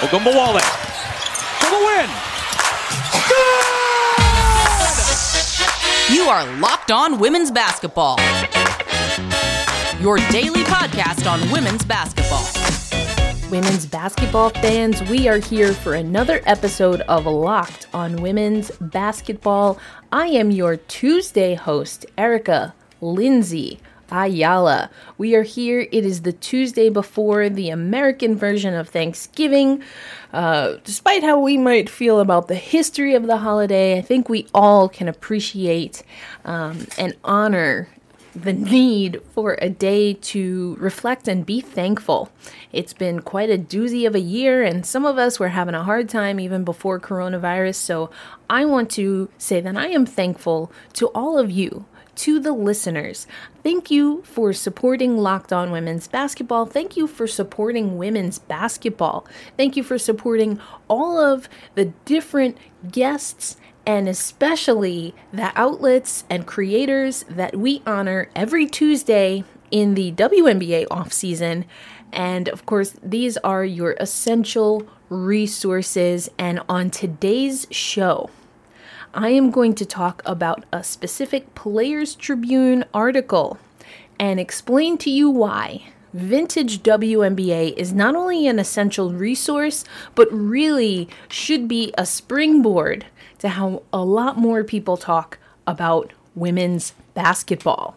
Ogunbowale for the win. You are Locked On Women's Basketball. Your daily podcast on women's basketball. Women's basketball fans, we are here for another episode of Locked on Women's Basketball. I am your Tuesday host, Erica Lindsay Ayala. We are here. It is the Tuesday before the American version of Thanksgiving. Uh, despite how we might feel about the history of the holiday, I think we all can appreciate um, and honor the need for a day to reflect and be thankful. It's been quite a doozy of a year, and some of us were having a hard time even before coronavirus. So I want to say that I am thankful to all of you to the listeners. Thank you for supporting Locked On Women's Basketball. Thank you for supporting women's basketball. Thank you for supporting all of the different guests and especially the outlets and creators that we honor every Tuesday in the WNBA offseason. And of course, these are your essential resources. And on today's show, I am going to talk about a specific Players Tribune article and explain to you why vintage WNBA is not only an essential resource, but really should be a springboard to how a lot more people talk about women's basketball.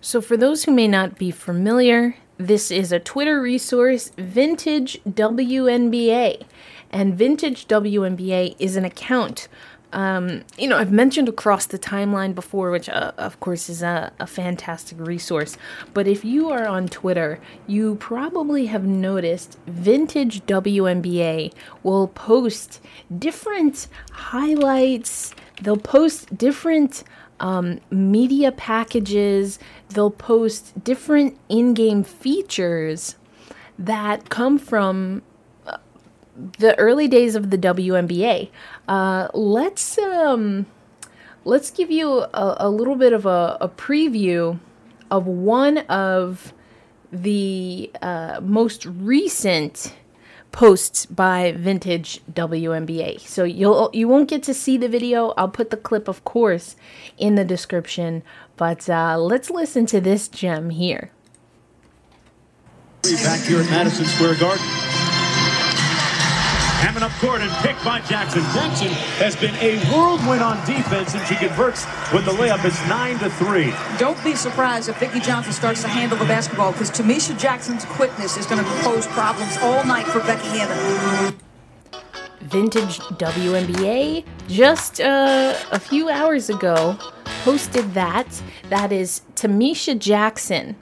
So, for those who may not be familiar, this is a Twitter resource, Vintage WNBA. And Vintage WNBA is an account. Um, you know, I've mentioned across the timeline before, which uh, of course is a, a fantastic resource. But if you are on Twitter, you probably have noticed Vintage WNBA will post different highlights, they'll post different um, media packages, they'll post different in game features that come from the early days of the WNBA. Uh, let's um, let's give you a, a little bit of a, a, preview of one of the uh, most recent posts by Vintage WNBA. So you'll you won't get to see the video. I'll put the clip, of course, in the description. But uh, let's listen to this gem here. Back here at Madison Square Garden. Hammon up court and picked by Jackson. Jackson has been a whirlwind on defense and she converts with the layup. It's 9 to 3. Don't be surprised if Vicki Johnson starts to handle the basketball because Tamicha Jackson's quickness is going to pose problems all night for Becky Hammon. Vintage WNBA just uh, a few hours ago posted that. That is Tamicha Jackson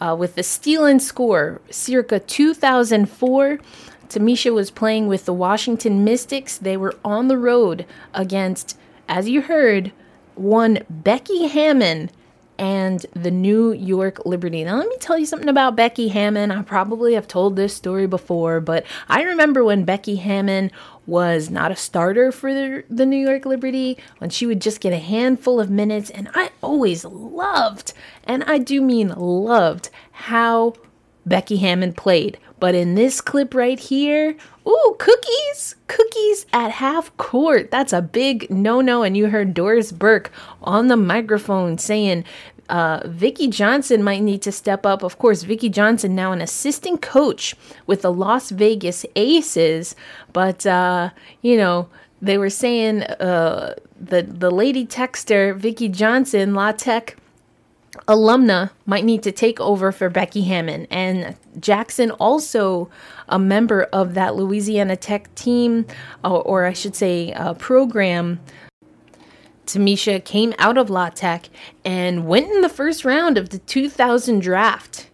uh, with the steal and score circa 2004. Tamicha was playing with the Washington Mystics. They were on the road against, as you heard, one Becky Hammon and the New York Liberty. Now, let me tell you something about Becky Hammon. I probably have told this story before, but I remember when Becky Hammon was not a starter for the, the New York Liberty, when she would just get a handful of minutes, and I always loved, and I do mean loved, how Becky Hammon played. But in this clip right here, ooh, cookies, cookies at half court. That's a big no no. And you heard Doris Burke on the microphone saying, uh, Vicki Johnson might need to step up. Of course, Vicki Johnson now an assistant coach with the Las Vegas Aces, but uh, you know they were saying uh, the the Lady Techster Vicki Johnson, La Tech alumna might need to take over for Becky Hammon. And Jackson, also a member of that Louisiana Tech team, or, or I should say, uh, program. Tamicha came out of La Tech and went in the first round of the 2000 draft.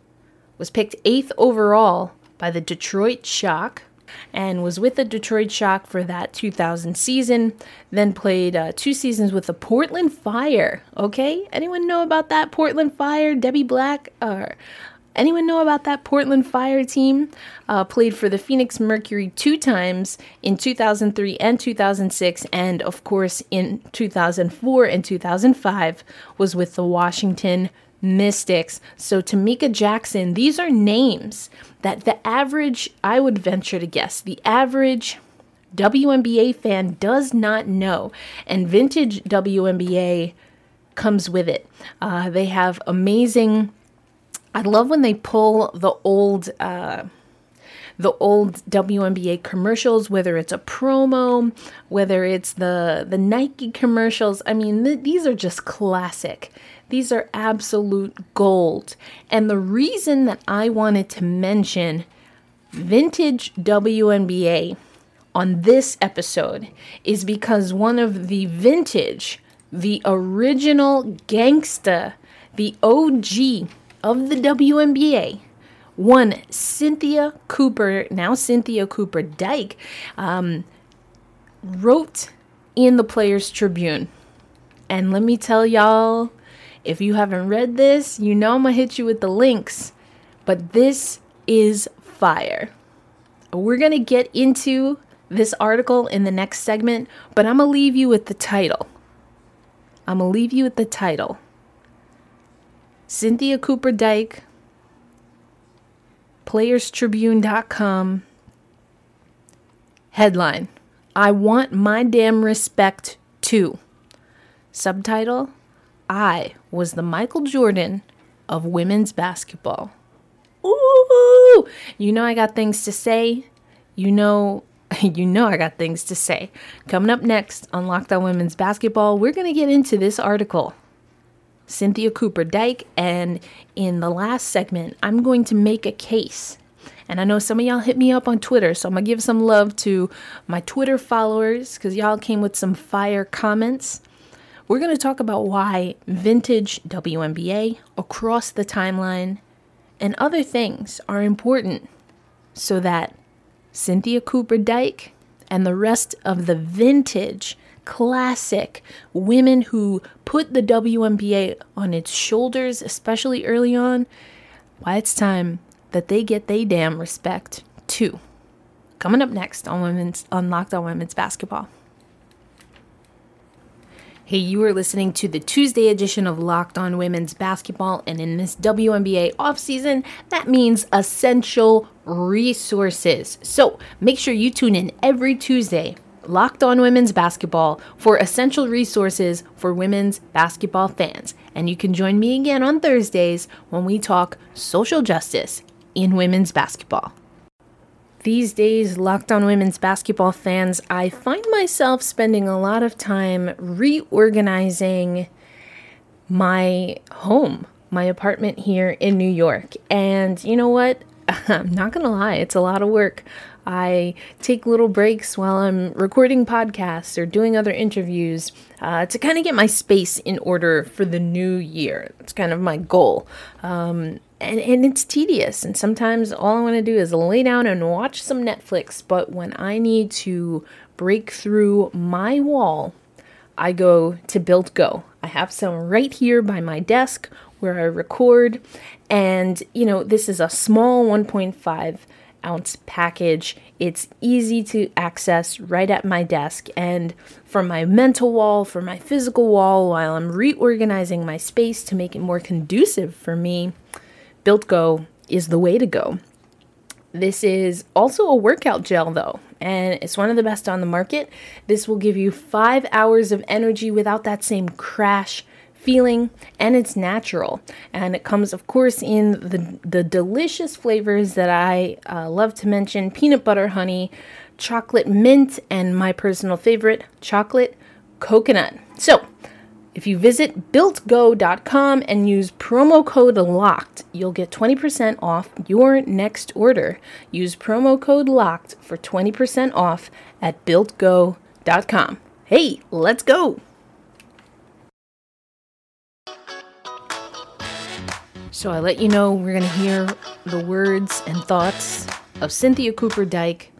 Was picked eighth overall by the Detroit Shock and was with the Detroit Shock for that 2000 season. Then played uh, two seasons with the Portland Fire. Okay, anyone know about that Portland Fire? Debbie Black or anyone know about that Portland Fire team? Uh, played for the Phoenix Mercury two times in 2003 and 2006, and of course in 2004 and 2005 was with the Washington Mystics. So, Tamika Jackson, these are names that the average, I would venture to guess, the average WNBA fan does not know. And vintage WNBA comes with it. Uh, they have amazing. I love when they pull the old. Uh, the old WNBA commercials, whether it's a promo, whether it's the the Nike commercials. I mean, th- these are just classic. These are absolute gold. And the reason that I wanted to mention vintage WNBA on this episode is because one of the vintage, the original gangsta, the OG of the WNBA, one Cynthia Cooper, now Cynthia Cooper Dyke, um, wrote in the Players Tribune. And let me tell y'all, if you haven't read this, you know I'm gonna hit you with the links. But this is fire. We're gonna get into this article in the next segment, but I'm gonna leave you with the title. I'm gonna leave you with the title. Cynthia Cooper Dyke, PlayersTribune.com. Headline I want my damn respect too. Subtitle I was the Michael Jordan of women's basketball. Ooh, you know I got things to say. You know, you know I got things to say. Coming up next on Locked On Women's Basketball, we're gonna get into this article. Cynthia Cooper Dyke, and in the last segment, I'm going to make a case. And I know some of y'all hit me up on Twitter, so I'm gonna give some love to my Twitter followers because y'all came with some fire comments. We're going to talk about why vintage WNBA across the timeline and other things are important so that Cynthia Cooper Dyke and the rest of the vintage classic women who put the WNBA on its shoulders, especially early on, why it's time that they get they damn respect too. Coming up next on women's on Locked On Women's Basketball. Hey, you are listening to the Tuesday edition of Locked On Women's Basketball, and in this WNBA offseason, that means essential resources. So make sure you tune in every Tuesday, Locked On Women's Basketball, for essential resources for women's basketball fans. And you can join me again on Thursdays when we talk social justice in women's basketball. These days, Locked On Women's Basketball fans, I find myself spending a lot of time reorganizing my home, my apartment here in New York. And you know what? I'm not going to lie, it's a lot of work. I take little breaks while I'm recording podcasts or doing other interviews uh, to kind of get my space in order for the new year. That's kind of my goal. Um, and, and it's tedious. And sometimes all I want to do is lay down and watch some Netflix. But when I need to break through my wall, I go to Built Go. I have some right here by my desk where I record. And, you know, this is a small 1.5 ounce package. It's easy to access right at my desk. And for my mental wall, for my physical wall, while I'm reorganizing my space to make it more conducive for me, Built Go is the way to go. This is also a workout gel, though, and it's one of the best on the market. This will give you five hours of energy without that same crash feeling, and it's natural. And it comes, of course, in the, the delicious flavors that I uh, love to mention peanut butter, honey, chocolate mint, and my personal favorite, chocolate coconut. So, if you visit builtgo.com and use promo code LOCKED, you'll get 20% off your next order. Use promo code LOCKED for 20% off at builtgo.com. Hey, let's go! So I let you know we're going to hear the words and thoughts of Cynthia Cooper Dyke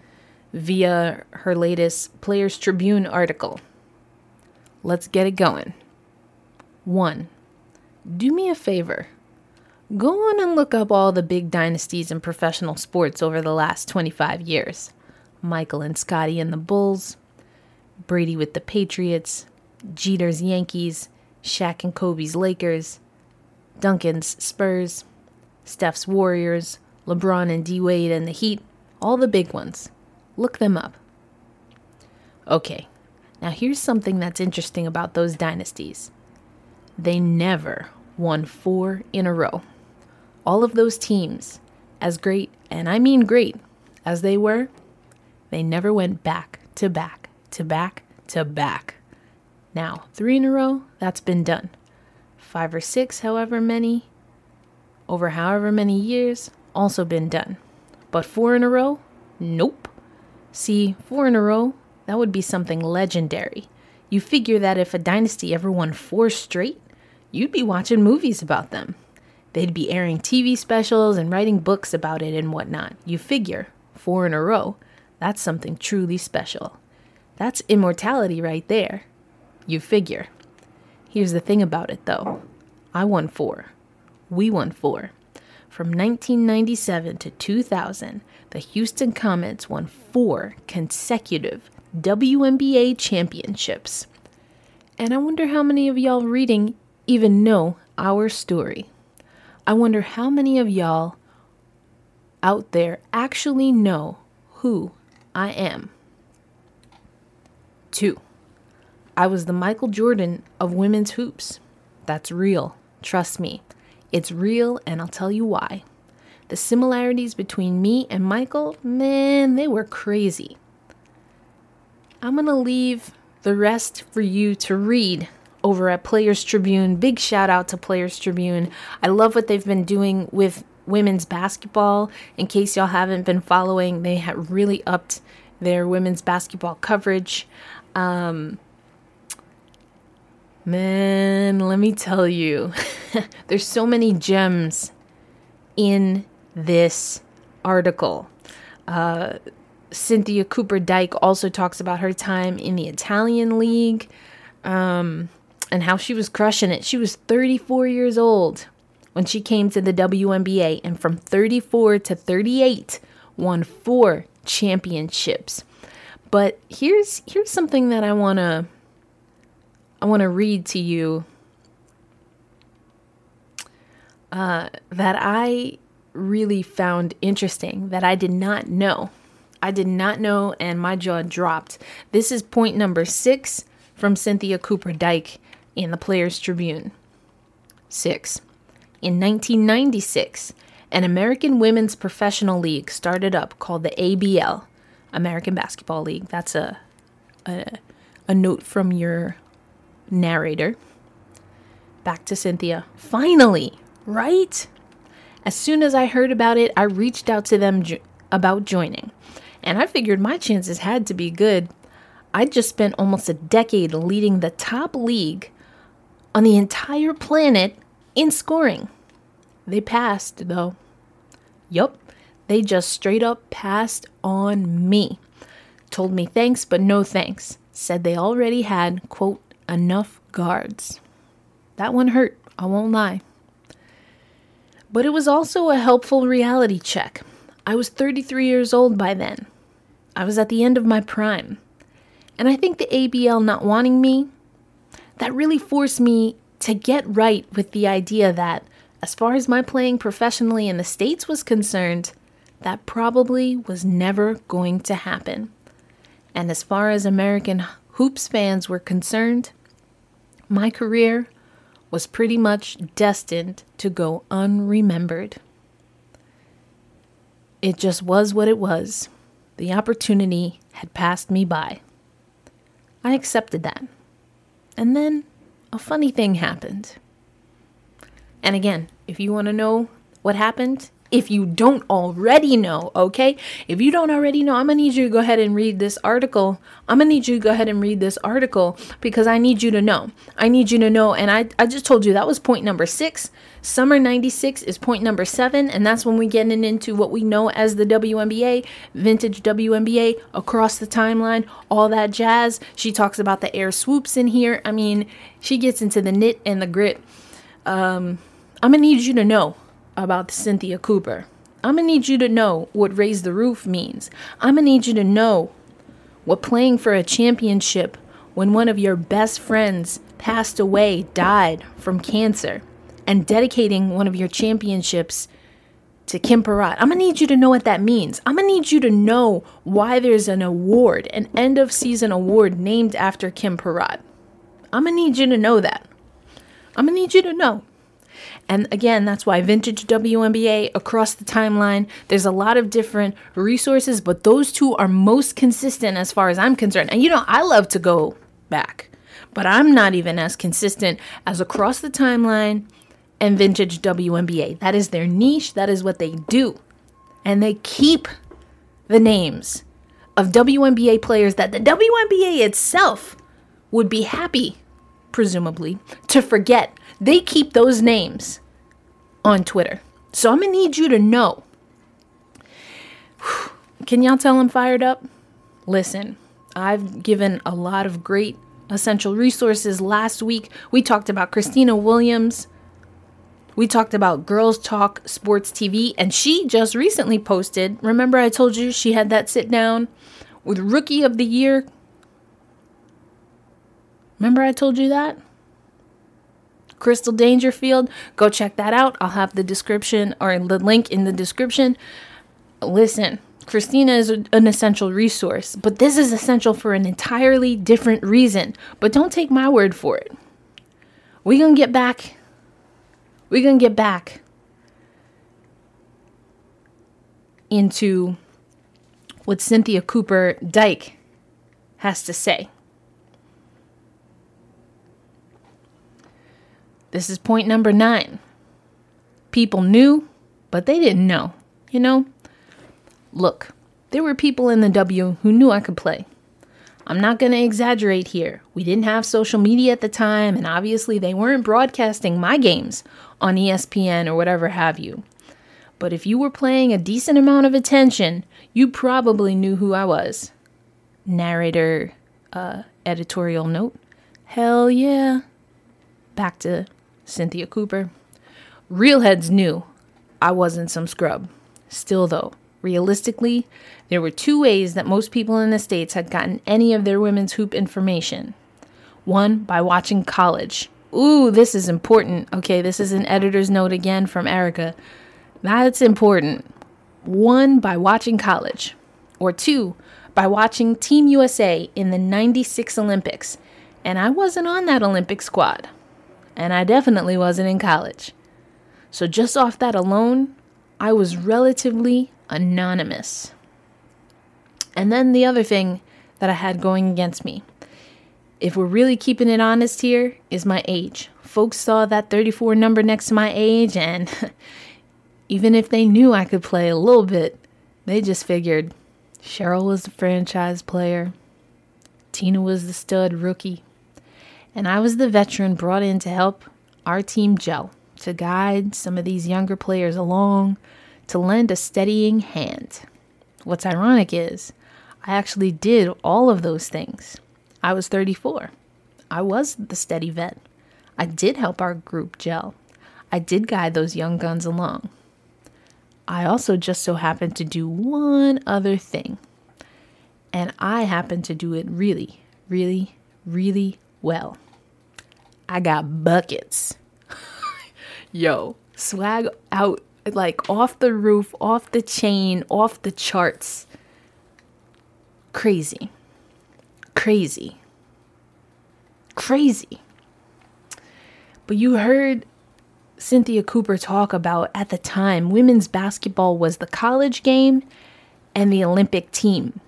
via her latest Players Tribune article. Let's get it going. 1. Do me a favor. Go on and look up all the big dynasties in professional sports over the last 25 years. Michael and Scottie and the Bulls, Brady with the Patriots, Jeter's Yankees, Shaq and Kobe's Lakers, Duncan's Spurs, Steph's Warriors, LeBron and D Wade and the Heat, all the big ones. Look them up. Okay, now here's something that's interesting about those dynasties they never won four in a row. All of those teams, as great, and I mean great, as they were, they never went back to back to back to back. Now, three in a row, that's been done. Five or six, however many, over however many years, also been done. But four in a row? Nope. See, four in a row, that would be something legendary. You figure that if a dynasty ever won four straight, you'd be watching movies about them. They'd be airing TV specials and writing books about it and whatnot. You figure, four in a row, that's something truly special. That's immortality right there. You figure. Here's the thing about it though I won four. We won four. From 1997 to 2000, the Houston Comets won four consecutive WNBA championships. And I wonder how many of y'all reading even know our story. I wonder how many of y'all out there actually know who I am. Two, I was the Michael Jordan of women's hoops. That's real. Trust me. It's real, and I'll tell you why. The similarities between me and Michael, man, they were crazy. I'm going to leave the rest for you to read over at Players Tribune. Big shout out to Players Tribune. I love what they've been doing with women's basketball. In case y'all haven't been following, they have really upped their women's basketball coverage. Um, man, let me tell you, there's so many gems in this article. Uh, Cynthia Cooper Dyke also talks about her time in the Italian League um, and how she was crushing it. She was 34 years old when she came to the WNBA, and from 34 to 38, won four championships. But here's here's something that I wanna I wanna read to you uh, that I really found interesting that I did not know. I did not know, and my jaw dropped. This is point number six from Cynthia Cooper Dyke in the Players Tribune. Six. In 1996, an American women's professional league started up called the ABL, American Basketball League. That's a, a, a note from your narrator. Back to Cynthia. Finally, right? As soon as I heard about it, I reached out to them about joining. And I figured my chances had to be good. I'd just spent almost a decade leading the top league on the entire planet in scoring. They passed, though. Yup, they just straight up passed on me. Told me thanks, but no thanks. Said they already had, quote, enough guards. That one hurt, I won't lie. But it was also a helpful reality check. I was 33 years old by then. I was at the end of my prime. And I think the ABL not wanting me, that really forced me to get right with the idea that, as far as my playing professionally in the States was concerned, that probably was never going to happen. And as far as American Hoops fans were concerned, my career was pretty much destined to go unremembered. It just was what it was. The opportunity had passed me by. I accepted that. And then a funny thing happened. And again, if you want to know what happened, if you don't already know, okay? If you don't already know, I'm gonna need you to go ahead and read this article. I'm gonna need you to go ahead and read this article because I need you to know. I need you to know. And I, I just told you that was point number six. Summer 96 is point number seven. And that's when we get into what we know as the WNBA, vintage WNBA, across the timeline, all that jazz. She talks about the Air Swoopes in here. I mean, she gets into the knit and the grit. Um, I'm gonna need you to know about Cynthia Cooper. I'm gonna need you to know what raise the roof means. I'm gonna need you to know what playing for a championship when one of your best friends passed away, died from cancer, and dedicating one of your championships to Kim Perrot. I'm gonna need you to know what that means. I'm gonna need you to know why there's an award, an end of season award named after Kim Perrot. I'm gonna need you to know that. I'm gonna need you to know. And again, that's why Vintage WNBA across the timeline, there's a lot of different resources, but those two are most consistent as far as I'm concerned. And you know, I love to go back, but I'm not even as consistent as across the timeline and Vintage WNBA. That is their niche, that is what they do. And they keep the names of WNBA players that the WNBA itself would be happy, presumably, to forget they keep those names on Twitter. So I'm going to need you to know. Can y'all tell I'm fired up? Listen, I've given a lot of great essential resources. Last week, we talked about Christina Williams. We talked about Girls Talk Sports TV, and she just recently posted. Remember, I told you she had that sit down with Rookie of the Year? Remember, I told you that? Crystal Dangerfield. Go check that out. I'll have the description or the link in the description. Listen, Christina is an essential resource, but this is essential for an entirely different reason. But don't take my word for it. We're going to get back. We're going to get back into what Cynthia Cooper Dyke has to say. This is point number nine. People knew, but they didn't know. You know? Look, there were people in the W who knew I could play. I'm not going to exaggerate here. We didn't have social media at the time, and obviously they weren't broadcasting my games on ESPN or whatever have you. But if you were paying a decent amount of attention, you probably knew who I was. Narrator, uh, editorial note. Hell yeah. Back to Cynthia Cooper. Real heads knew I wasn't some scrub. Still, though, realistically, there were two ways that most people in the States had gotten any of their women's hoop information. One, by watching college. Ooh, this is important. Okay, this is an editor's note again from Erica. That's important. One, by watching college. Or two, by watching Team USA in the 96 Olympics. And I wasn't on that Olympic squad and I definitely wasn't in college. So, just off that alone, I was relatively anonymous. And then the other thing that I had going against me, if we're really keeping it honest here, is my age. Folks saw that 34 number next to my age, and even if they knew I could play a little bit, they just figured Sheryl was the franchise player, Tina was the stud rookie, and I was the veteran brought in to help our team gel, to guide some of these younger players along, to lend a steadying hand. What's ironic is, I actually did all of those things. I was 34. I was the steady vet. I did help our group gel. I did guide those young guns along. I also just so happened to do one other thing. And I happened to do it really, really, really well. I got buckets. Yo, swag out like off the roof, off the chain, off the charts. Crazy. Crazy. Crazy. But you heard Cynthia Cooper talk about at the time women's basketball was the college game and the Olympic team.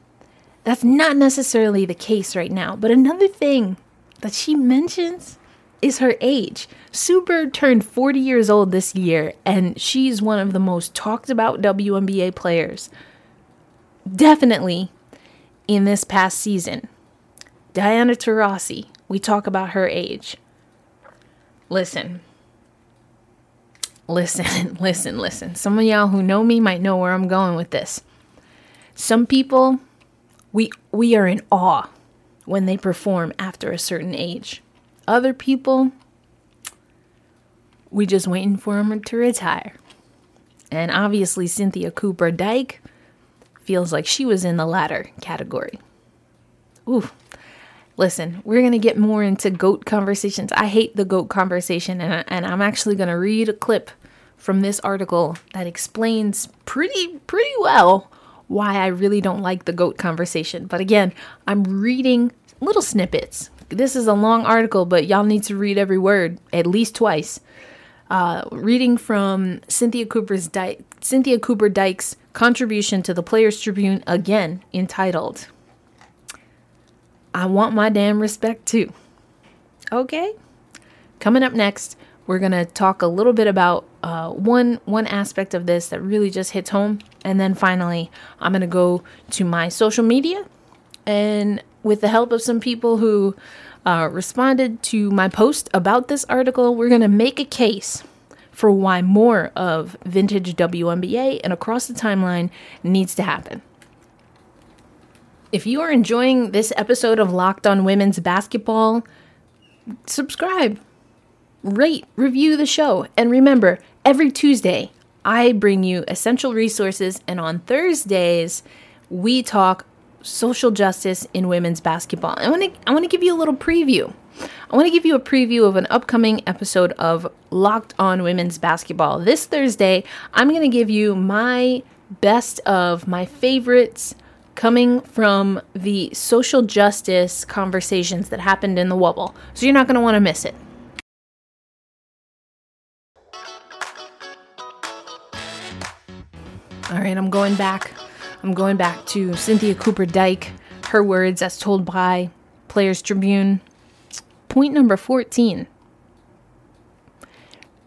That's not necessarily the case right now. But another thing that she mentions is her age. Sue Bird turned 40 years old this year, and she's one of the most talked about WNBA players. Definitely in this past season. Diana Taurasi, we talk about her age. Listen. Listen, listen, listen. Some of y'all who know me might know where I'm going with this. Some people we we are in awe when they perform after a certain age. Other people, we just waiting for them to retire. And obviously, Cynthia Cooper Dyke feels like she was in the latter category. Ooh, listen, we're going to get more into goat conversations. I hate the goat conversation, and, I, and I'm actually going to read a clip from this article that explains pretty pretty well why I really don't like the goat conversation. But again, I'm reading little snippets. This is a long article, but y'all need to read every word at least twice. Uh, reading from Cynthia Cooper's Cynthia Cooper Dykes' contribution to the Players Tribune again, entitled "I Want My Damn Respect Too." Okay. Coming up next, we're gonna talk a little bit about uh, one one aspect of this that really just hits home, and then finally, I'm gonna go to my social media, and with the help of some people who uh, responded to my post about this article, we're gonna make a case for why more of vintage WNBA and across the timeline needs to happen. If you are enjoying this episode of Locked on Women's Basketball, subscribe rate, review the show. And remember, every Tuesday, I bring you essential resources, and on Thursdays, we talk social justice in women's basketball. I want to I want to give you a little preview. I want to give you a preview of an upcoming episode of Locked On Women's Basketball. This Thursday, I'm going to give you my best of my favorites coming from the social justice conversations that happened in the wubble. So you're not going to want to miss it. All right, I'm going back. I'm going back to Cynthia Cooper Dyke, her words as told by Players Tribune. Point number 14.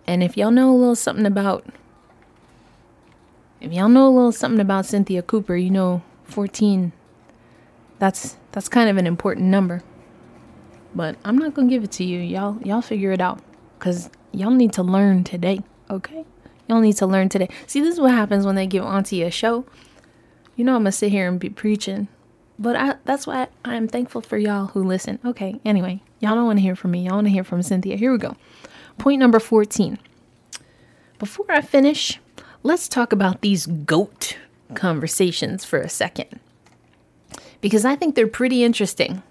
And if y'all know a little something about if y'all know a little something about Cynthia Cooper, you know 14 that's that's kind of an important number. But I'm not going to give it to you. Y'all y'all figure it out cuz y'all need to learn today, okay? Y'all need to learn today. See, this is what happens when they give Auntie a show. You know, I'm gonna sit here and be preaching, but I, that's why I'm thankful for y'all who listen. Okay, anyway, y'all don't want to hear from me. Y'all want to hear from Cynthia. Here we go. Point number 14. Before I finish, let's talk about these goat conversations for a second. Because I think they're pretty interesting.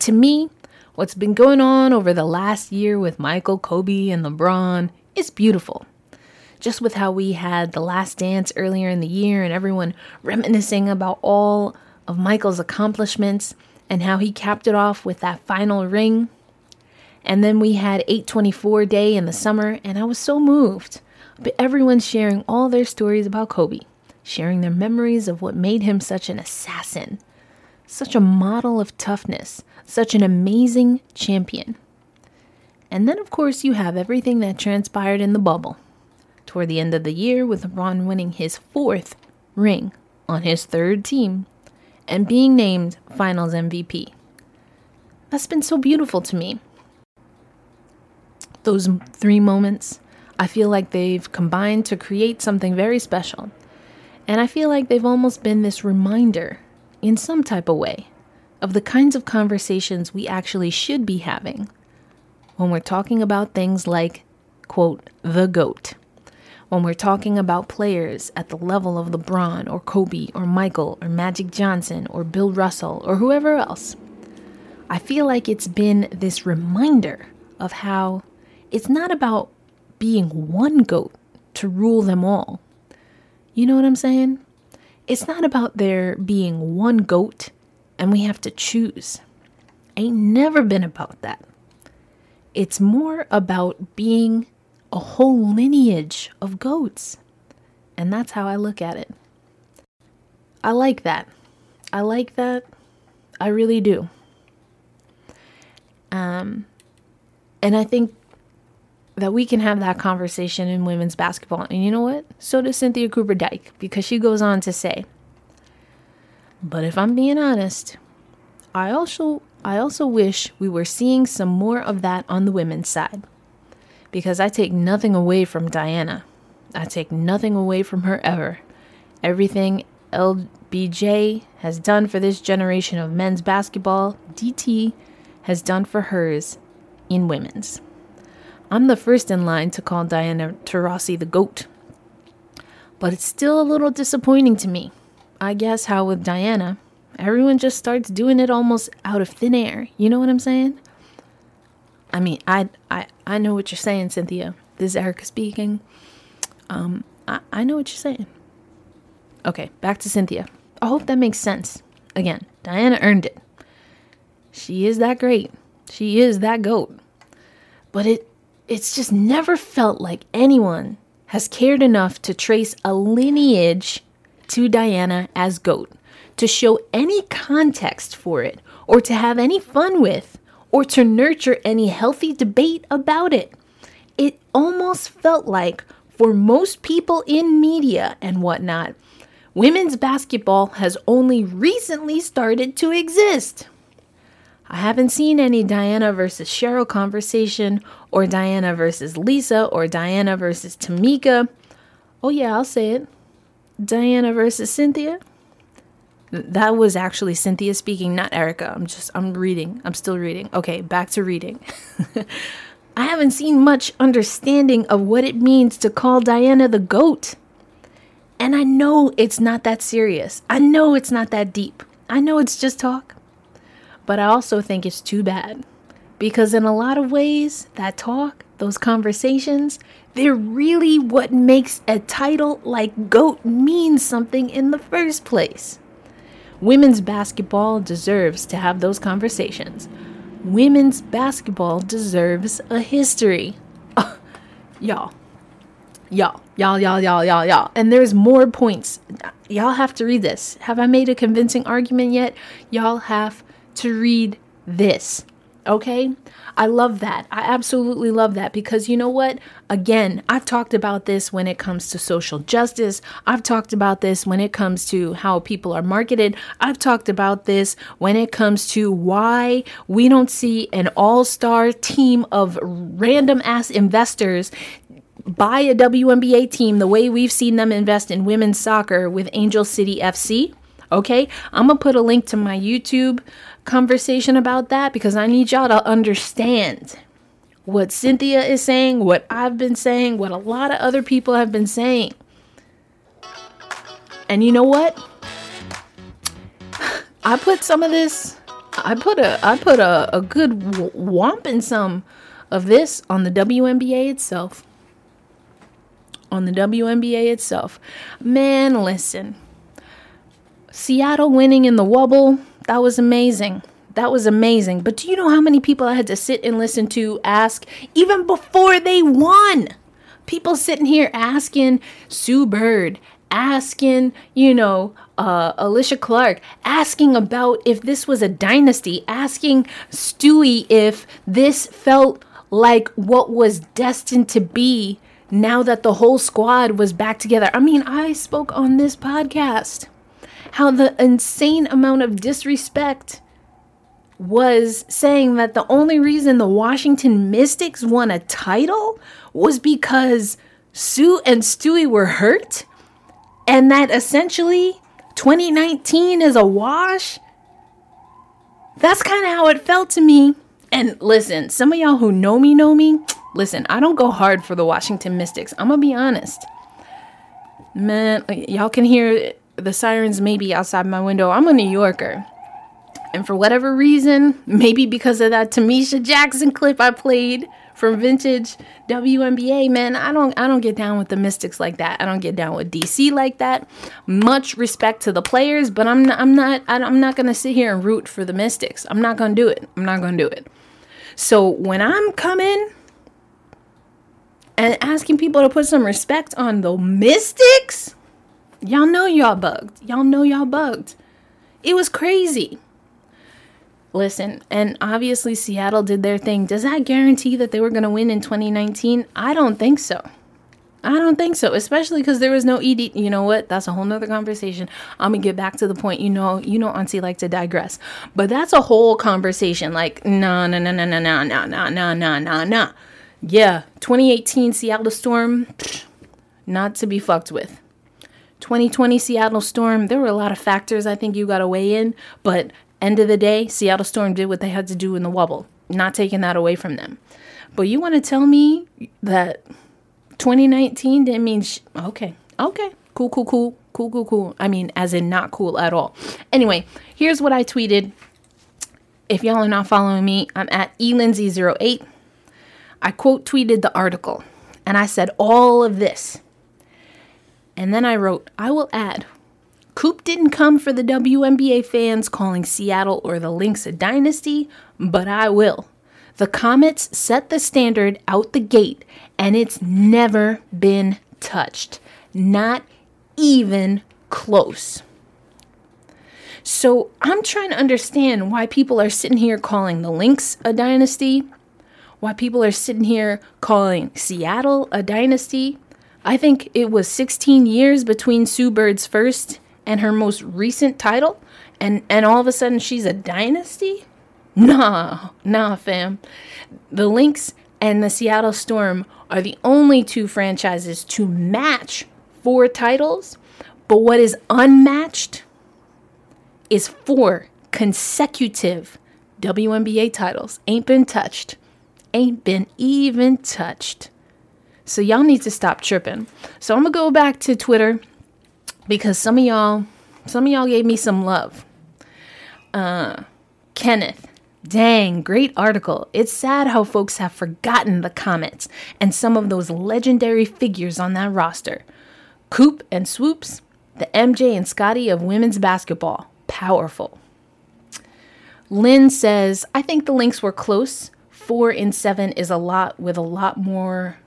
To me, what's been going on over the last year with Michael, Kobe, and LeBron is beautiful just with how we had the last dance earlier in the year and everyone reminiscing about all of Michael's accomplishments and how he capped it off with that final ring. And then we had 824 day in the summer and I was so moved. But everyone's sharing all their stories about Kobe, sharing their memories of what made him such an assassin, such a model of toughness, such an amazing champion. And then, of course, you have everything that transpired in the bubble toward the end of the year with LeBron winning his fourth ring on his third team and being named Finals MVP. That's been so beautiful to me. Those three moments, I feel like they've combined to create something very special. And I feel like they've almost been this reminder, in some type of way, of the kinds of conversations we actually should be having when we're talking about things like, quote, the GOAT when we're talking about players at the level of LeBron or Kobe or Michael or Magic Johnson or Bill Russell or whoever else. I feel like it's been this reminder of how it's not about being one goat to rule them all. You know what I'm saying? It's not about there being one goat and we have to choose. Ain't never been about that. It's more about being a whole lineage of goats. And that's how I look at it. I like that. I like that. I really do. Um, and I think that we can have that conversation in women's basketball. And you know what? So does Cynthia Cooper Dyke, because she goes on to say, but if I'm being honest, I also I also wish we were seeing some more of that on the women's side because I take nothing away from Diana. I take nothing away from her ever. Everything LBJ has done for this generation of men's basketball, DT has done for hers in women's. I'm the first in line to call Diana Taurasi the GOAT. But it's still a little disappointing to me. I guess how with Diana, Everyone just starts doing it almost out of thin air. You know what I'm saying? I mean, I I I know what you're saying, Cynthia. This is Erica speaking. Um, I, I know what you're saying. Okay, back to Cynthia. I hope that makes sense. Again, Diana earned it. She is that great. She is that goat. But it it's just never felt like anyone has cared enough to trace a lineage to Diana as goat, to show any context for it, or to have any fun with, or to nurture any healthy debate about it. It almost felt like, for most people in media and whatnot, women's basketball has only recently started to exist. I haven't seen any Diana versus Sheryl conversation, or Diana versus Lisa, or Diana versus Tamika. Oh, yeah, I'll say it. Diana versus Cynthia. That was actually Cynthia speaking, not Erica. I'm just, I'm reading. I'm still reading. Okay, back to reading. I haven't seen much understanding of what it means to call Diana the goat. And I know it's not that serious. I know it's not that deep. I know it's just talk. But I also think it's too bad. Because in a lot of ways, that talk, those conversations, they're really what makes a title like GOAT mean something in the first place. Women's basketball deserves to have those conversations. Women's basketball deserves a history. y'all. Y'all, y'all, y'all, y'all, y'all, y'all. And there's more points. Y'all have to read this. Have I made a convincing argument yet? Y'all have to read this. Okay? I love that. I absolutely love that because you know what? Again, I've talked about this when it comes to social justice. I've talked about this when it comes to how people are marketed. I've talked about this when it comes to why we don't see an all star team of random ass investors buy a WNBA team the way we've seen them invest in women's soccer with Angel City FC. Okay, I'm gonna put a link to my YouTube conversation about that because I need y'all to understand what Cynthia is saying, what I've been saying, what a lot of other people have been saying. And you know what? I put some of this, I put a, I put a, a good in some of this on the WNBA itself. On the WNBA itself. Man, listen. Seattle winning in the wubble, that was amazing. That was amazing. But do you know how many people I had to sit and listen to ask even before they won? People sitting here asking Sue Bird, asking, you know, uh, Alysha Clark, asking about if this was a dynasty, asking Stewie if this felt like what was destined to be now that the whole squad was back together. I mean, I spoke on this podcast how the insane amount of disrespect was saying that the only reason the Washington Mystics won a title was because Sue and Stewie were hurt, and that essentially 2019 is a wash. That's kind of how it felt to me. And listen, some of y'all who know me know me. Listen, I don't go hard for the Washington Mystics. I'm gonna be honest. Man, y'all can hear the sirens may be outside my window. I'm a New Yorker. And for whatever reason, maybe because of that Tamicha Jackson clip I played from vintage WNBA, man, I don't I don't get down with the Mystics like that. I don't get down with DC like that. Much respect to the players, but I'm not I'm not I'm not going to sit here and root for the Mystics. I'm not going to do it. I'm not going to do it. So when I'm coming and asking people to put some respect on the Mystics, Y'all know y'all bugged. Y'all know y'all bugged. It was crazy. Listen, and obviously Seattle did their thing. Does that guarantee that they were going to win in 2019? I don't think so. I don't think so, especially because there was no ED. You know what? That's a whole nother conversation. I'm gonna get back to the point. You know, you know, Auntie like to digress, but that's a whole conversation. Like, no, no, no, no, no, no, no, no, no, no, no, no. Yeah, 2018 Seattle Storm, not to be fucked with. 2020 Seattle Storm, there were a lot of factors I think you got to weigh in, but end of the day, Seattle Storm did what they had to do in the wubble, not taking that away from them. But you want to tell me that 2019 didn't mean sh- okay, okay, Cool, cool, cool, cool, cool, cool. I mean, as in not cool at all. Anyway, here's what I tweeted. If y'all are not following me, I'm at elindsay08. I quote tweeted the article and I said all of this. And then I wrote, I will add, Coop didn't come for the WNBA fans calling Seattle or the Lynx a dynasty, but I will. The Comets set the standard out the gate, and it's never been touched. Not even close. So I'm trying to understand why people are sitting here calling the Lynx a dynasty, why people are sitting here calling Seattle a dynasty. I think it was 16 years between Sue Bird's first and her most recent title, and, and all of a sudden she's a dynasty? Nah, nah, fam. The Lynx and the Seattle Storm are the only two franchises to match four titles, but what is unmatched is four consecutive WNBA titles. Ain't been touched. Ain't been even touched. So y'all need to stop tripping. So I'm gonna go back to Twitter because some of y'all, some of y'all gave me some love. Uh, Kenneth, dang, great article. It's sad how folks have forgotten the Comets and some of those legendary figures on that roster. Coop and Swoops, the MJ and Scottie of women's basketball. Powerful. Lynn says, I think the Lynx were close. Four in seven is a lot with a lot more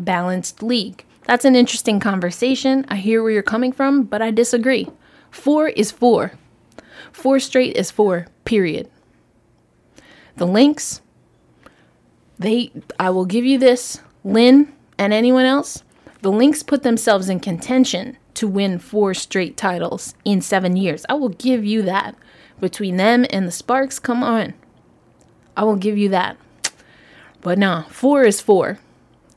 balanced league. That's an interesting conversation. I hear where you're coming from, but I disagree. Four is four. Four straight is four, period. The Lynx, they, I will give you this, Lynn and anyone else, the Lynx put themselves in contention to win four straight titles in seven years. I will give you that. Between them and the Sparks, come on. I will give you that. But nah, four is four.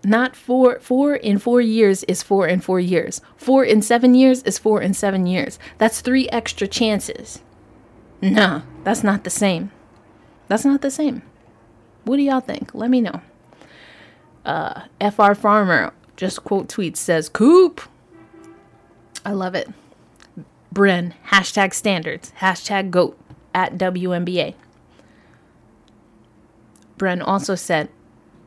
Not four. Four in four years is four in four years. Four in seven years is four in seven years. That's three extra chances. Nah, that's not the same. That's not the same. What do y'all think? Let me know. Uh, FR Farmer just quote tweets says, Coop. I love it. Bren, hashtag standards, hashtag GOAT at WNBA. Bren also said,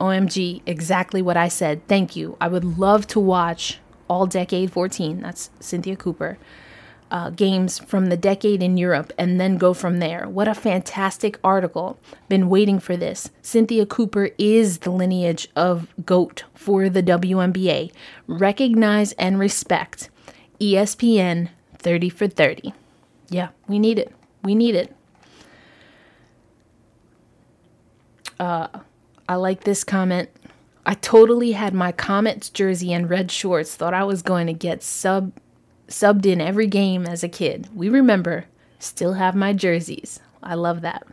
OMG, exactly what I said. Thank you. I would love to watch all decade 14. That's Cynthia Cooper. Uh, games from the decade in Europe and then go from there. What a fantastic article. Been waiting for this. Cynthia Cooper is the lineage of GOAT for the WNBA. Recognize and respect. ESPN 30 for 30. Yeah, we need it. We need it. Uh, I like this comment. I totally had my Comets jersey and red shorts. Thought I was going to get sub subbed in every game as a kid. We remember. Still have my jerseys. I love that.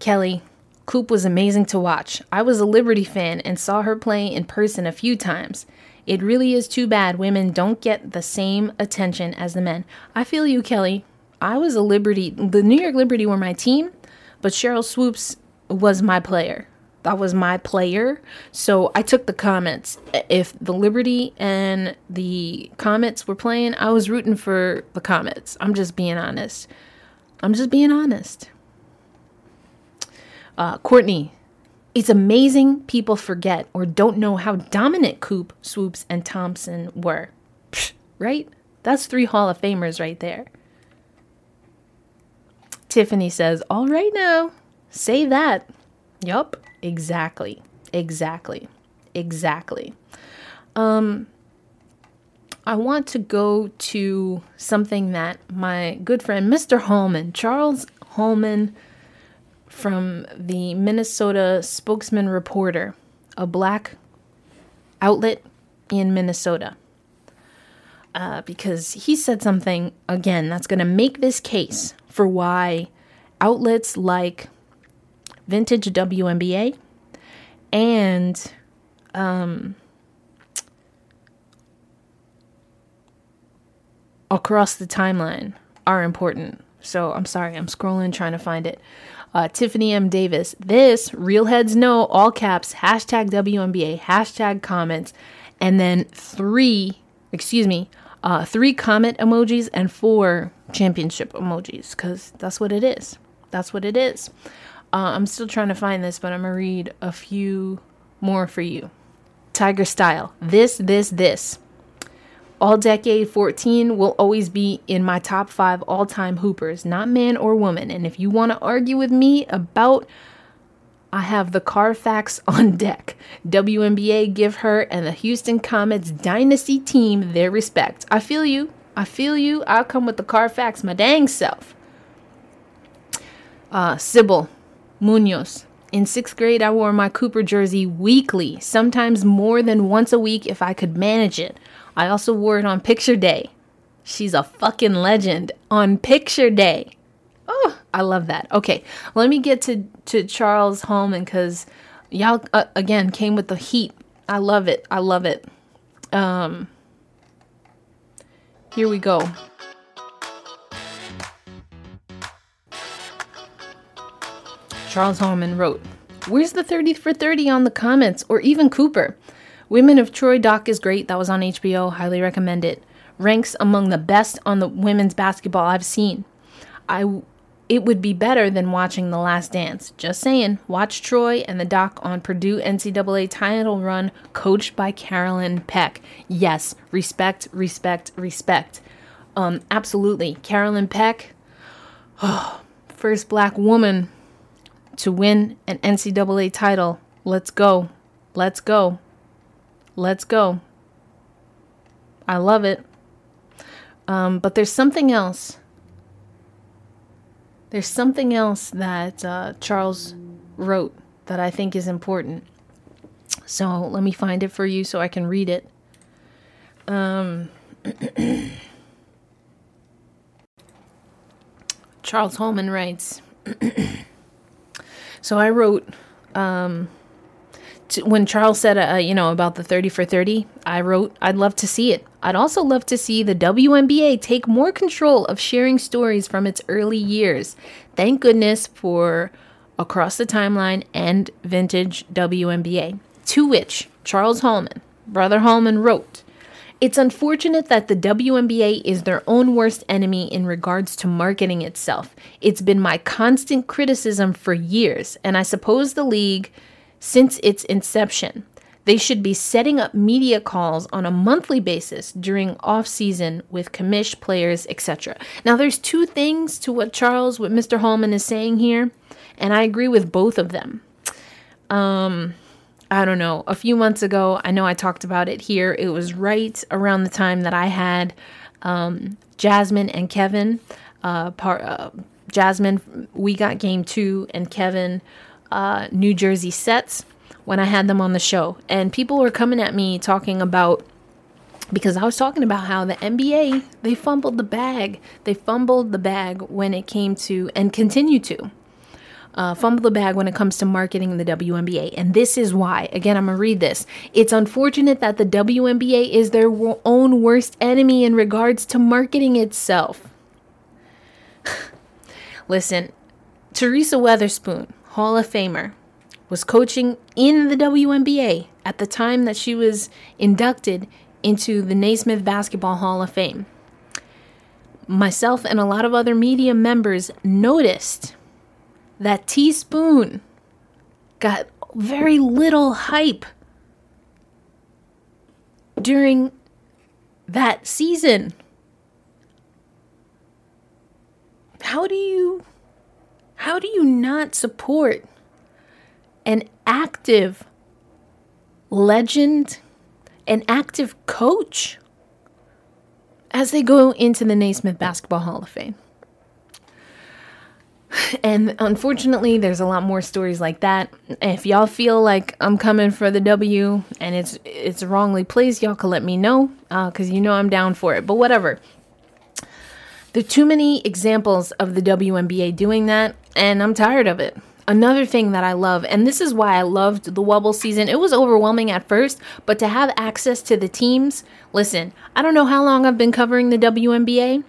Kelly, Coop was amazing to watch. I was a Liberty fan and saw her play in person a few times. It really is too bad women don't get the same attention as the men. I feel you, Kelly. I was a Liberty, the New York Liberty were my team, but Sheryl Swoopes was my player. That was my player. So I took the Comets. If the Liberty and the Comets were playing, I was rooting for the Comets. I'm just being honest. I'm just being honest. Uh, Courtney, it's amazing people forget or don't know how dominant Coop, Swoops, and Thompson were. Psh, right? That's three Hall of Famers right there. Tiffany says, All right now, say that. Yup, exactly. Exactly. Exactly. Um, I want to go to something that my good friend Mr. Holman, Charles Holman from the Minnesota Spokesman Reporter, a black outlet in Minnesota. Uh, because he said something, again, that's going to make this case for why outlets like Vintage WNBA and um, across the timeline are important. So I'm sorry, I'm scrolling trying to find it. Uh, Tiffany M. Davis. This, real heads know, all caps, hashtag WNBA, hashtag Comets, and then three, excuse me, uh, three Comet emojis and four championship emojis, because that's what it is. That's what it is. Uh, I'm still trying to find this, but I'm going to read a few more for you. Tiger Style. This, this, this. All decade 14 will always be in my top five all time hoopers, not man or woman. And if you want to argue with me about, I have the Carfax on deck. WNBA give her and the Houston Comets dynasty team their respect. I feel you. I feel you. I'll come with the Carfax, my dang self. Uh, Sybil Munoz. In sixth grade, I wore my Cooper jersey weekly, sometimes more than once a week if I could manage it. I also wore it on picture day. She's a fucking legend on picture day. Oh, I love that. Okay, let me get to, to Charles Holman because y'all, uh, again, came with the heat. I love it. I love it. Um, here we go. Charles Holman wrote, Where's the 30 for 30 on the Comets or even Cooper? Women of Troy doc is great. That was on HBO. Highly recommend it. Ranks among the best on the women's basketball I've seen. I it would be better than watching The Last Dance. Just saying. Watch Troy and the doc on Purdue NCAA title run coached by Carolyn Peck. Yes, respect, respect, respect. Um, absolutely. Carolyn Peck, oh, first black woman to win an NCAA title. Let's go. Let's go. Let's go. I love it. Um, but there's something else. There's something else that uh, Charles wrote that I think is important. So let me find it for you so I can read it. Um, Charles Holman writes So I wrote. Um, to, when Charles said, uh, you know, about the 30 for 30, I wrote, I'd love to see it. I'd also love to see the WNBA take more control of sharing stories from its early years. Thank goodness for Across the Timeline and Vintage WNBA. To which Charles Holman, Brother Holman, wrote, it's unfortunate that the WNBA is their own worst enemy in regards to marketing itself. It's been my constant criticism for years, and I suppose the league since its inception. They should be setting up media calls on a monthly basis during off season with commish players, etc. Now, there's two things to what Charles, what Mr. Holman is saying here, and I agree with both of them. Um, I don't know. A few months ago, I know I talked about it here. It was right around the time that I had um, Jasmine and Kevin. Uh, part uh, Jasmine, we got game two, and Kevin, uh, New Jersey sets when I had them on the show. And people were coming at me talking about because I was talking about how the NBA they fumbled the bag. They fumbled the bag when it came to and continue to uh, fumble the bag when it comes to marketing in the WNBA. And this is why. Again, I'm gonna read this. It's unfortunate that the WNBA is their own worst enemy in regards to marketing itself. Listen, Teresa Weatherspoon Hall of Famer, was coaching in the WNBA at the time that she was inducted into the Naismith Basketball Hall of Fame. Myself and a lot of other media members noticed that Teaspoon got very little hype during that season. How do you how do you not support an active legend, an active coach as they go into the Naismith Basketball Hall of Fame? And unfortunately, there's a lot more stories like that. If y'all feel like I'm coming for the W and it's it's wrongly placed, y'all can let me know because uh, you know I'm down for it. But whatever. There are too many examples of the WNBA doing that, and I'm tired of it. Another thing that I love, and this is why I loved the Wubble season, it was overwhelming at first, but to have access to the teams, listen, I don't know how long I've been covering the WNBA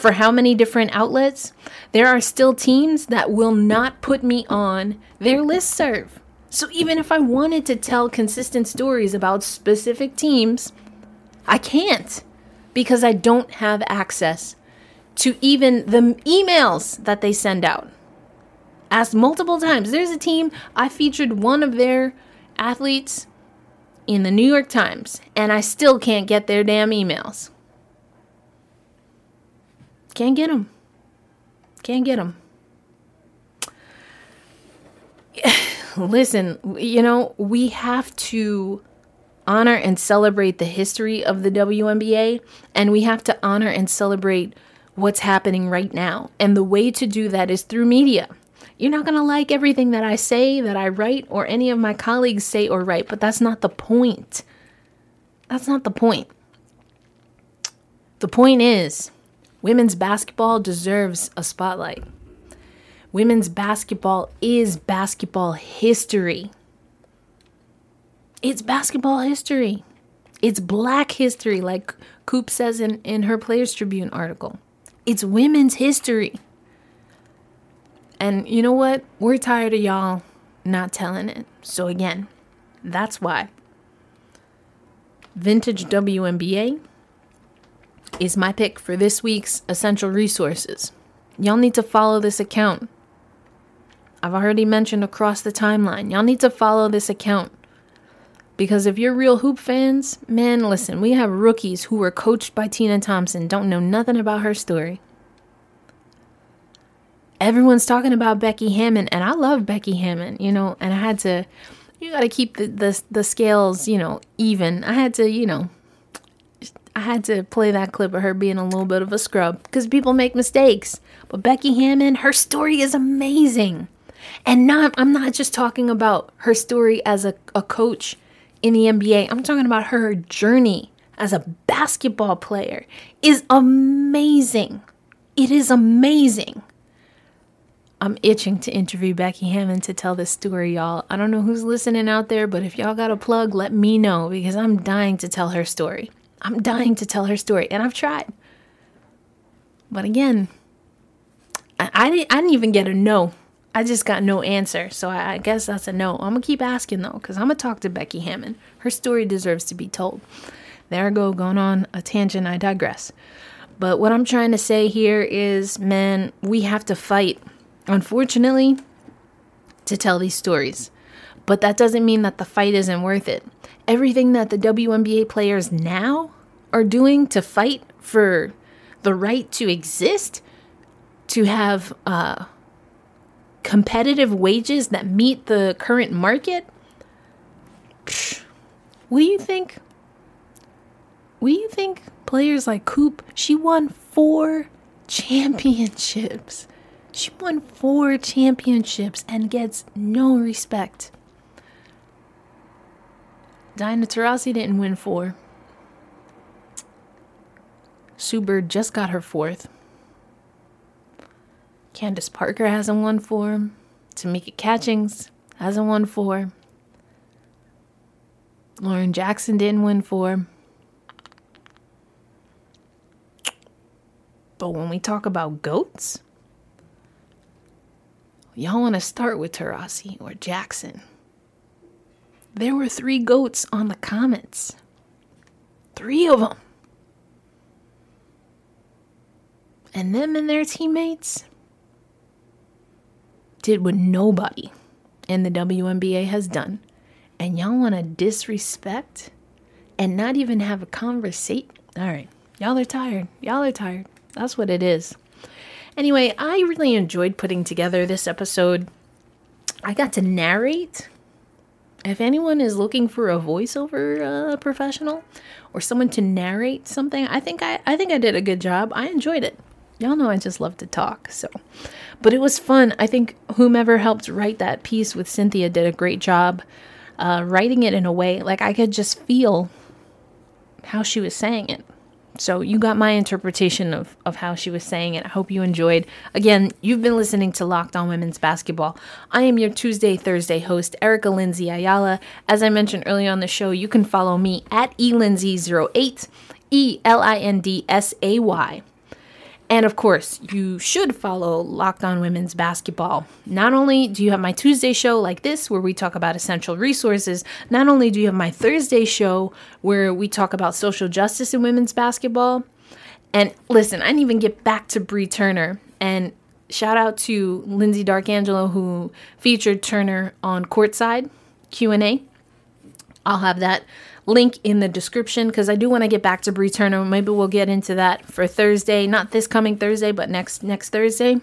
for how many different outlets, there are still teams that will not put me on their list serve. So even if I wanted to tell consistent stories about specific teams, I can't because I don't have access to even the emails that they send out. Asked multiple times. There's a team, I featured one of their athletes in the New York Times, and I still can't get their damn emails. Can't get them. Can't get them. Listen, you know, we have to honor and celebrate the history of the WNBA, and we have to honor and celebrate what's happening right now. And the way to do that is through media. You're not going to like everything that I say, that I write, or any of my colleagues say or write, but that's not the point. That's not the point. The point is, women's basketball deserves a spotlight. Women's basketball is basketball history. It's basketball history. It's black history, like Coop says in, in her Players Tribune article. It's women's history. And you know what? We're tired of y'all not telling it. So, again, that's why Vintage WNBA is my pick for this week's Essential Resources. Y'all need to follow this account. I've already mentioned across the timeline. Y'all need to follow this account. Because if you're real hoop fans, man, listen, we have rookies who were coached by Tina Thompson, don't know nothing about her story. Everyone's talking about Becky Hammon, and I love Becky Hammon, you know, and I had to, you got to keep the, the, the scales, you know, even. I had to, you know, I had to play that clip of her being a little bit of a scrub because people make mistakes. But Becky Hammon, her story is amazing. And not I'm not just talking about her story as a, a coach in the NBA. I'm talking about her journey as a basketball player is amazing. It is amazing. I'm itching to interview Becky Hammon to tell this story, y'all. I don't know who's listening out there, but if y'all got a plug, let me know because I'm dying to tell her story. I'm dying to tell her story, and I've tried. But again, I, I, didn't, I didn't even get a no. I just got no answer. So I, I guess that's a no. I'm going to keep asking, though, because I'm going to talk to Becky Hammon. Her story deserves to be told. There I go, going on a tangent. I digress. But what I'm trying to say here is, man, we have to fight, unfortunately, to tell these stories. But that doesn't mean that the fight isn't worth it. Everything that the WNBA players now are doing to fight for the right to exist, to have uh, competitive wages that meet the current market, what do you think? What do you think players like Coop, she won four championships. She won four championships and gets no respect. Diana Taurasi didn't win four. Sue Bird just got her fourth. Candace Parker hasn't won four. Tamika Catchings hasn't won four. Lauren Jackson didn't win four. But when we talk about goats, y'all want to start with Taurasi or Jackson. There were three goats on the Comets. Three of them. And them and their teammates did what nobody in the WNBA has done. And y'all want to disrespect and not even have a conversation. All right. Y'all are tired. Y'all are tired. That's what it is. Anyway, I really enjoyed putting together this episode. I got to narrate if anyone is looking for a voiceover uh, professional or someone to narrate something, I think I, I think I did a good job. I enjoyed it. Y'all know I just love to talk, so. But it was fun. I think whomever helped write that piece with Cynthia did a great job uh, writing it in a way like I could just feel how she was saying it. So you got my interpretation of, of how she was saying it. I hope you enjoyed. Again, you've been listening to Locked On Women's Basketball. I am your Tuesday, Thursday host, Erica Lindsay Ayala. As I mentioned earlier on the show, you can follow me at elindsay08, E L I N D S A Y. And of course, you should follow Locked On Women's Basketball. Not only do you have my Tuesday show like this, where we talk about essential resources, not only do you have my Thursday show, where we talk about social justice in women's basketball. And listen, I didn't even get back to Bree Turner. And shout out to Lindsay Darkangelo, who featured Turner on Courtside Q&A. I'll have that link in the description because I do want to get back to Bree Turner. Maybe we'll get into that for Thursday, not this coming Thursday, but next next Thursday.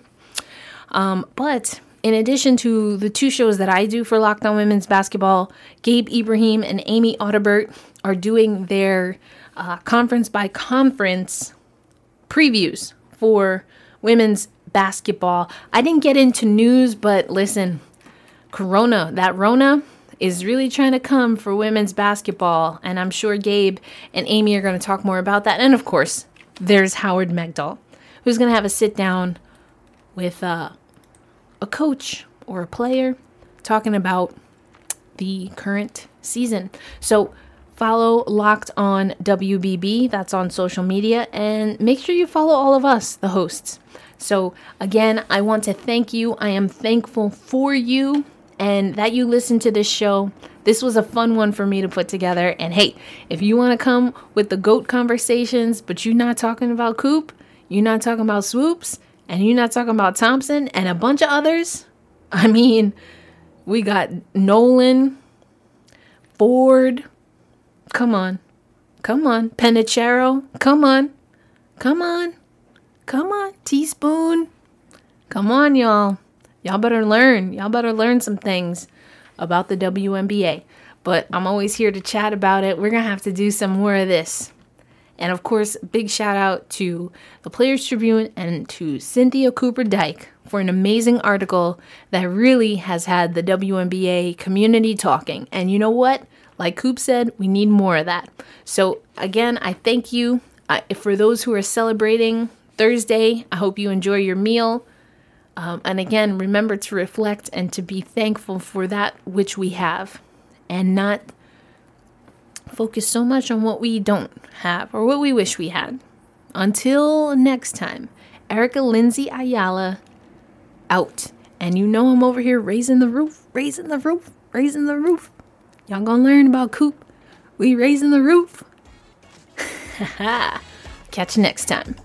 Um, but in addition to the two shows that I do for Locked On Women's Basketball, Gabe Ibrahim and Amy Audibert are doing their uh, conference by conference previews for women's basketball. I didn't get into news, but listen, Corona, that Rona, is really trying to come for women's basketball. And I'm sure Gabe and Amy are going to talk more about that. And of course, there's Howard Megdal, who's going to have a sit down with uh, a coach or a player talking about the current season. So follow Locked on WBB, that's on social media, and make sure you follow all of us, the hosts. So, again, I want to thank you. I am thankful for you and that you listen to this show. This was a fun one for me to put together. And hey, if you want to come with the GOAT conversations, but you're not talking about Coop, you're not talking about Swoops, and you're not talking about Thompson and a bunch of others, I mean, we got Nolan, Ford, come on, come on, Penicheiro, come on, come on, come on, Teaspoon, come on, y'all y'all better learn. Y'all better learn some things about the WNBA. But I'm always here to chat about it. We're going to have to do some more of this. And of course, big shout out to the Players Tribune and to Cynthia Cooper Dyke for an amazing article that really has had the WNBA community talking. And you know what? Like Coop said, we need more of that. So, again, I thank you. I, for those who are celebrating Thursday, I hope you enjoy your meal. Um, and again, remember to reflect and to be thankful for that which we have and not focus so much on what we don't have or what we wish we had. Until next time, Erica Lindsay Ayala out. And you know I'm over here raising the roof, raising the roof, raising the roof. Y'all gonna learn about Coop. We raising the roof. Catch you next time.